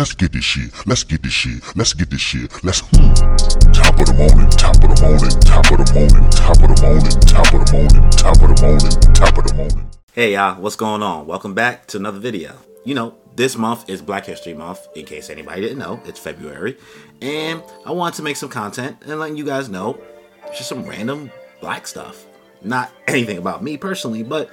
Let's get this shit. Let's get this shit. Let's get this shit. Let's. Hmm. Top of the morning. Top of the morning. Top of the morning. Top of the morning. Top of the morning. Top of the morning. Top of the morning. Hey y'all, what's going on? Welcome back to another video. You know, this month is Black History Month, in case anybody didn't know, it's February. And I wanted to make some content and letting you guys know just some random black stuff. Not anything about me personally, but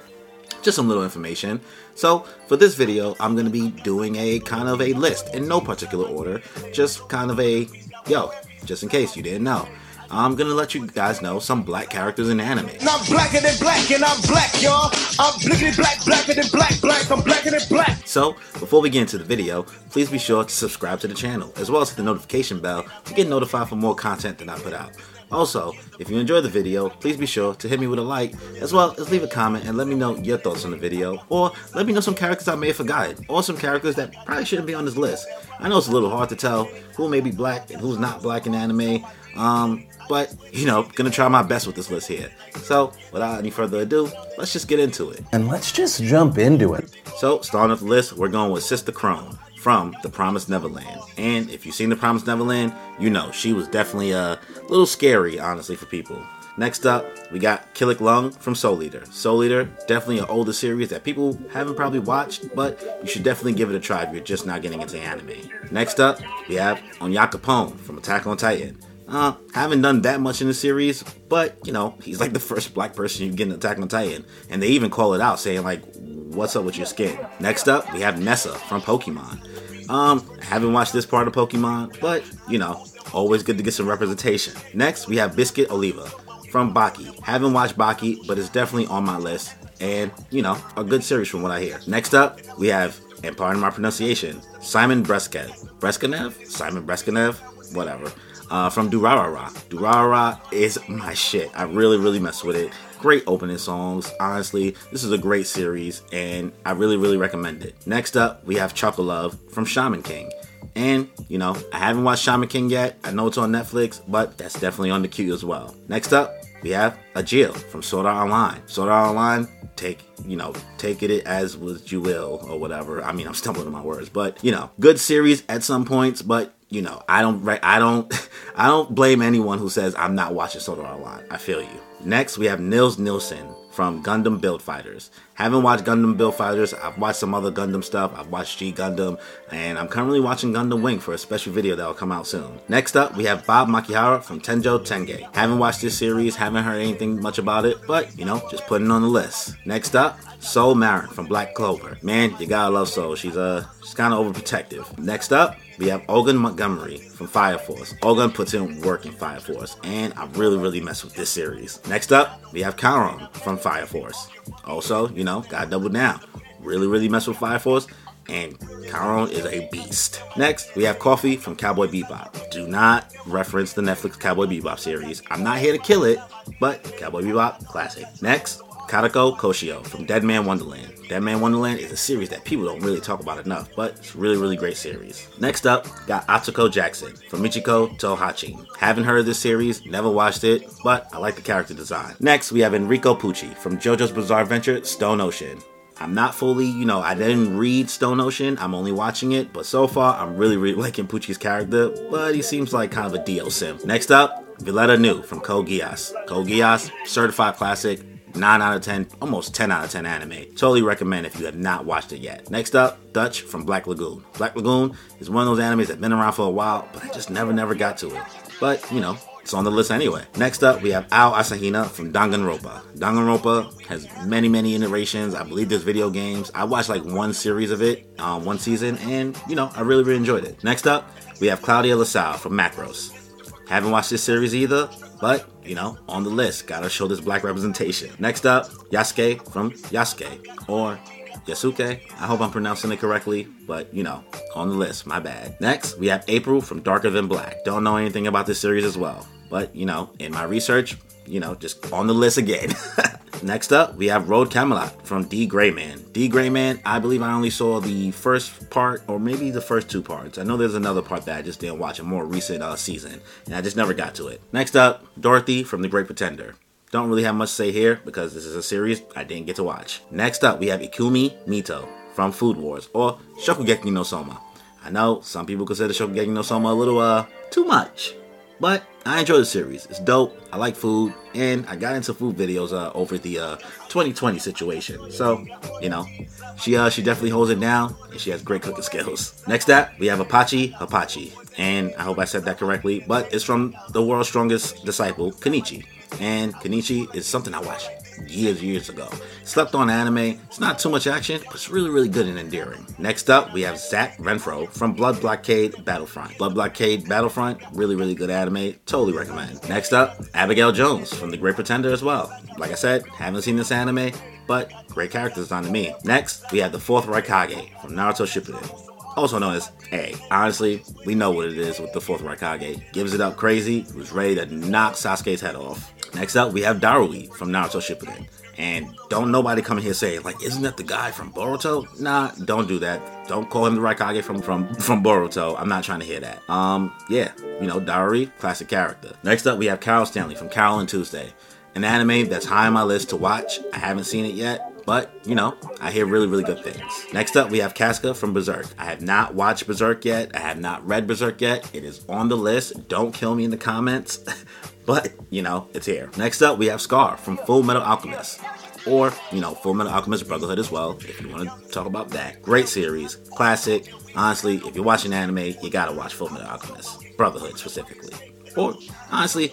just some little information. So for this video, I'm gonna be doing a kind of a list in no particular order, just kind of a, yo, just in case you didn't know. I'm gonna let you guys know some black characters in anime. And I'm blacker than black, and I'm black, y'all. I'm blickety black, blacker than black, black. I'm blacker than black. So, before we get into the video, please be sure to subscribe to the channel, as well as hit the notification bell to get notified for more content that I put out. Also, if you enjoyed the video, please be sure to hit me with a like, as well as leave a comment and let me know your thoughts on the video, or let me know some characters I may have forgotten, or some characters that probably shouldn't be on this list. I know it's a little hard to tell who may be black and who's not black in anime, um, but, you know, gonna try my best with this list here. So, without any further ado, let's just get into it. And let's just jump into it. So, starting off the list, we're going with Sister Crone from The Promised Neverland. And if you've seen The Promised Neverland, you know she was definitely a little scary, honestly, for people. Next up, we got Kilik Rung from Soul Eater. Soul Eater, definitely an older series that people haven't probably watched, but you should definitely give it a try if you're just not getting into anime. Next up, we have Onyankopon from Attack on Titan. Uh, haven't done that much in the series, but you know, he's like the first black person you get in Attack on Titan. And they even call it out, saying like, what's up with your skin? Next up, we have Nessa from Pokemon. Um, haven't watched this part of Pokemon, but you know, always good to get some representation. Next, we have Biscuit Oliva from Baki. Haven't watched Baki, but it's definitely on my list. And, you know, a good series from what I hear. Next up, we have, and pardon my pronunciation, Simon Breskev. Breskanev? Simon Breskanev? Whatever uh, from Durarara. Durarara is my shit. I really, really mess with it. Great opening songs. Honestly, this is a great series, and I really, really recommend it. Next up, we have Chocolove from Shaman King. And, you know, I haven't watched Shaman King yet. I know it's on Netflix, but that's definitely on the queue as well. Next up, we have Agil from Sword Art Online. Sword Art Online, take, you know, take it as with you will or whatever. I mean, I'm stumbling on my words, but, you know, good series at some points, but you know, I don't, I don't, I don't blame anyone who says I'm not watching Sword Art Online. I feel you. Next, we have Nils Nielsen from Gundam Build Fighters. Haven't watched Gundam Build Fighters. I've watched some other Gundam stuff. I've watched G Gundam, and I'm currently watching Gundam Wing for a special video that will come out soon. Next up, we have Bob Makihara from Tenjo Tenge. Haven't watched this series. Haven't heard anything much about it, but you know, just putting on the list. Next up, Sol Marron from Black Clover. Man, you gotta love Soul. She's uh, she's kind of overprotective. Next up, we have Ogun Montgomery from Fire Force. Ogun puts in work in Fire Force, and I really, really mess with this series. Next up, we have Charon from Force. Also, you know, gotta double down. Really, really mess with Fire Force, and Charon is a beast. Next, we have Coffee from Cowboy Bebop. Do not reference the Netflix Cowboy Bebop series. I'm not here to kill it, but Cowboy Bebop, classic. Next, Karako Koshio from Dead Man Wonderland. Dead Man Wonderland is a series that people don't really talk about enough, but it's a really, really great series. Next up, got Atsuko Jackson from Michiko to Hatchin. Haven't heard of this series, never watched it, but I like the character design. Next, we have Enrico Pucci from JoJo's Bizarre Adventure Stone Ocean. I'm not fully, you know, I didn't read Stone Ocean. I'm only watching it, but so far I'm really, really liking Pucci's character, but he seems like kind of a DL sim. Next up, Villetta Nu from Code Geass. Code Geass, certified classic, 9 out of 10, almost 10 out of 10 anime. Totally recommend if you have not watched it yet. Next up, Dutch from Black Lagoon. Black Lagoon is one of those animes that's been around for a while, but I just never, never got to it. But, you know, it's on the list anyway. Next up, we have Aoi Asahina from Danganronpa. Danganronpa has many, many iterations. I believe there's video games. I watched like one series of it, um, one season, and, you know, I really, really enjoyed it. Next up, we have Claudia LaSalle from Macross. Haven't watched this series either, but you know, on the list, gotta show this black representation. Next up, Yasuke from Yasuke, or Yasuke. I hope I'm pronouncing it correctly, but you know, on the list, my bad. Next, we have April from Darker Than Black. Don't know anything about this series as well, but you know, in my research, you know, just on the list again. Next up, we have Road Kamelot from D. Grayman. D. Grayman, I believe I only saw the first part, or maybe the first two parts. I know there's another part that I just didn't watch, a more recent uh, season, and I just never got to it. Next up, Dorothy from The Great Pretender. Don't really have much to say here because this is a series I didn't get to watch. Next up, we have Ikumi Mito from Food Wars, or Shokugeki no Soma. I know some people consider Shokugeki no Soma a little uh too much, but I enjoy the series. It's dope. I like food, and I got into food videos uh, over the uh, 2020 situation. So, you know, she uh, she definitely holds it down, and she has great cooking skills. Next up, we have Apachai Hopachai, and I hope I said that correctly, but it's from the world's strongest disciple, Kenichi. And Kenichi is something I watched years, years ago. Slept on anime. It's not too much action, but it's really, really good and endearing. Next up, we have Zapp Renfro from Blood Blockade Battlefront. Blood Blockade Battlefront, really, really good anime. Totally recommend. Next up, Abigail Jones from The Great Pretender as well. Like I said, haven't seen this anime, but great character design to me. Next, we have the fourth Raikage from Naruto Shippuden also known as A. Honestly, we know what it is with the fourth Raikage. Gives it up crazy, was ready to knock Sasuke's head off. Next up, we have Darui from Naruto Shippuden. And don't nobody come in here say like, isn't that the guy from Boruto? Nah, don't do that. Don't call him the Raikage from from from Boruto. I'm not trying to hear that. Um, yeah, you know, Darui, classic character. Next up, we have Carol Stanley from Carol and Tuesday, an anime that's high on my list to watch. I haven't seen it yet, but you know, I hear really, really good things. Next up, we have Casca from Berserk. I have not watched Berserk yet. I have not read Berserk yet. It is on the list. Don't kill me in the comments. But, you know, it's here. Next up, we have Scar from Full Metal Alchemist. Or, you know, Full Metal Alchemist Brotherhood as well, if you want to talk about that. Great series, classic. Honestly, if you're watching anime, you gotta watch Full Metal Alchemist. Brotherhood specifically. Or, honestly,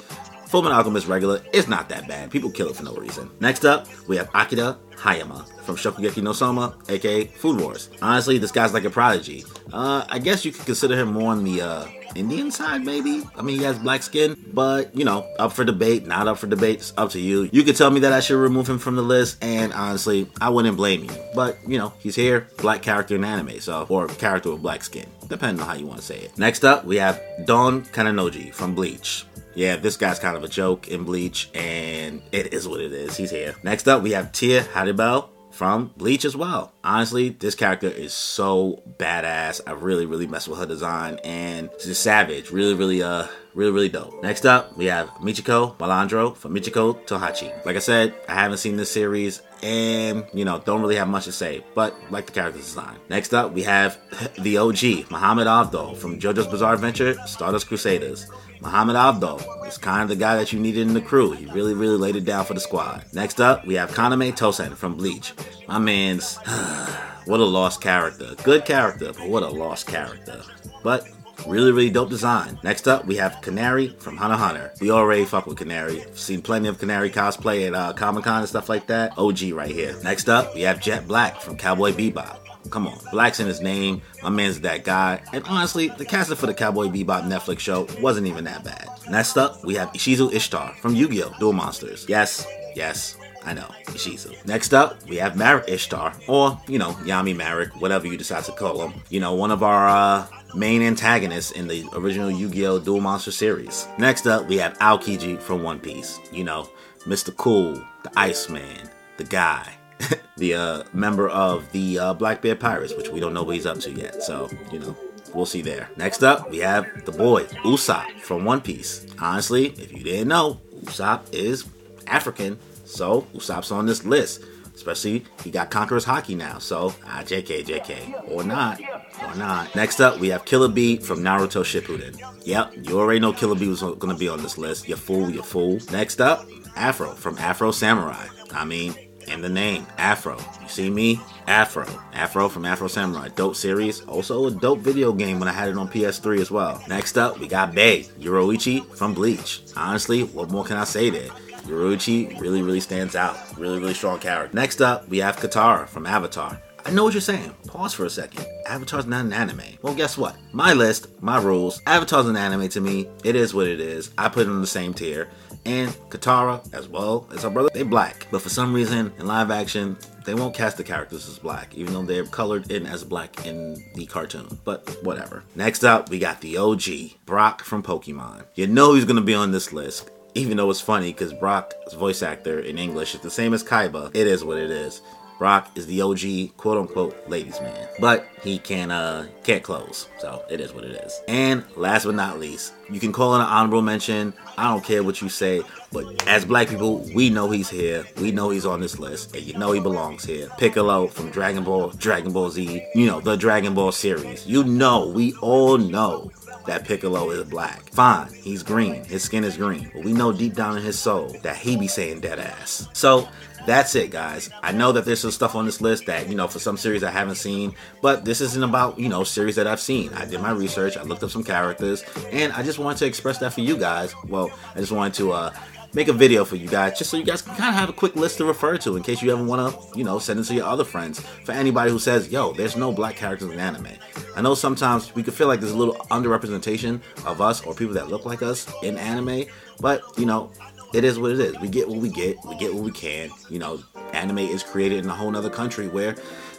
Full Metal Alchemist regular is not that bad. People kill it for no reason. Next up, we have Akira Hayama from Shokugeki no Soma, aka Food Wars. Honestly, this guy's like a prodigy. Uh, I guess you could consider him more on the uh, Indian side, maybe. I mean, he has black skin, but you know, up for debate, not up for debate. It's up to you. You could tell me that I should remove him from the list, and honestly, I wouldn't blame you. But you know, he's here, black character in anime, so or character with black skin, depending on how you want to say it. Next up, we have Don Kanonji from Bleach. Yeah, this guy's kind of a joke in Bleach, and it is what it is. He's here. Next up, we have Tier Harribel from Bleach as well. Honestly, this character is so badass. I really, really mess with her design, and she's savage. Really, really, uh, really, really dope. Next up, we have Michiko Malandro from Michiko to Hatchin. Like I said, I haven't seen this series, and you know, don't really have much to say, but like the character design. Next up, we have the OG Muhammad Avdol from JoJo's Bizarre Adventure, Stardust Crusaders. Muhammad Avdol is kind of the guy that you needed in the crew. He really, really laid it down for the squad. Next up, we have Kaname Tosen from Bleach. My man's, what a lost character. Good character, but what a lost character. But Really, really dope design. Next up, we have Canary from Hunter Hunter. We already fuck with Canary. Seen plenty of Canary cosplay at uh, Comic Con and stuff like that. OG right here. Next up, we have Jet Black from Cowboy Bebop. Come on, Black's in his name. My man's that guy. And honestly, the casting for the Cowboy Bebop Netflix show wasn't even that bad. Next up, we have Ishizu Ishtar from Yu-Gi-Oh! Duel Monsters. Yes, yes, I know, Ishizu. Next up, we have Marik Ishtar, or, you know, Yami Marik, whatever you decide to call him. You know, one of our uh, main antagonists in the original Yu-Gi-Oh! Duel Monster series. Next up, we have Aokiji from One Piece. You know, Mr. Cool, the Iceman, the guy. the uh, member of the uh, Blackbeard Pirates, which we don't know what he's up to yet. So, you know, we'll see there. Next up, we have the boy, Usopp from One Piece. Honestly, if you didn't know, Usopp is African, so Usopp's on this list. Especially, he got Conqueror's Haki now, so ah, JK, JK, or not, or not. Next up, we have Killer Bee from Naruto Shippuden. Yep, you already know Killer Bee was gonna be on this list. You fool, you fool. Next up, Afro from Afro Samurai. I mean, in the name, Afro. You see me? Afro. Afro from Afro Samurai. Dope series. Also a dope video game when I had it on PS3 as well. Next up, we got Bay, Yoruichi from Bleach. Honestly, what more can I say there? Yoruichi really, really stands out. Really, really strong character. Next up, we have Katara from Avatar. I know what you're saying. Pause for a second. Avatar's not an anime. Well, guess what? My list, my rules. Avatar's an anime to me. It is what it is. I put it on the same tier. And Katara, as well as her brother, they black. But for some reason, in live action, they won't cast the characters as black, even though they're colored in as black in the cartoon. But whatever. Next up, we got the OG, Brock from Pokemon. You know he's gonna be on this list even though it's funny because Brock's voice actor in English is the same as Kaiba. It is what it is. Brock is the OG quote unquote ladies man, but he can't uh can't close, so it is what it is. And last but not least, you can call it an honorable mention. I don't care what you say, but as black people, we know he's here. We know he's on this list, and you know he belongs here. Piccolo from Dragon Ball, Dragon Ball Z, you know the Dragon Ball series. You know, we all know that Piccolo is black. Fine, he's green. His skin is green. But we know deep down in his soul that he be saying dead ass. So that's it, guys. I know that there's some stuff on this list that, you know, for some series I haven't seen, but this isn't about, you know, series that I've seen. I did my research, I looked up some characters, and I just wanted to express that for you guys. Well, I just wanted to, uh, make a video for you guys just so you guys can kind of have a quick list to refer to in case you ever want to, you know, send it to your other friends. For anybody who says, yo, there's no black characters in anime. I know sometimes we could feel like there's a little underrepresentation of us or people that look like us in anime, but, you know, it is what it is. We get what we get. We get what we can. You know, anime is created in a whole other country where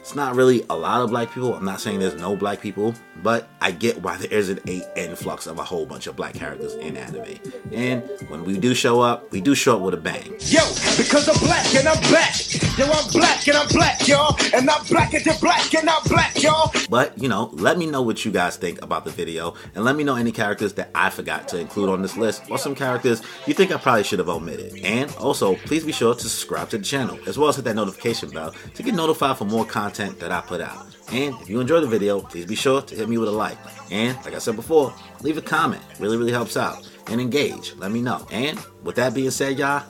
it's not really a lot of black people. I'm not saying there's no black people, but I get why there isn't a influx of a whole bunch of black characters in anime. And when we do show up, we do show up with a bang. Yo, because I'm black and I'm black. Yo, I'm black and I'm black, y'all. And I'm black and you're black and I'm black, y'all. But, you know, let me know what you guys think about the video. And let me know any characters that I forgot to include on this list or some characters you think I probably should have omitted. And also, please be sure to subscribe to the channel as well as hit that notification bell to get notified for more content content that I put out. And if you enjoy the video, please be sure to hit me with a like. And like I said before, leave a comment. Really, really helps out. And engage. Let me know. And with that being said, y'all,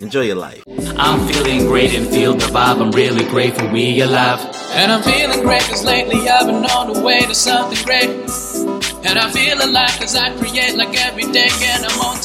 enjoy your life. I'm feeling great and feel the vibe. I'm really grateful we alive. And I'm feeling great cause lately I've been on the way to something great. And I feel alive cause I create like every day and I'm on.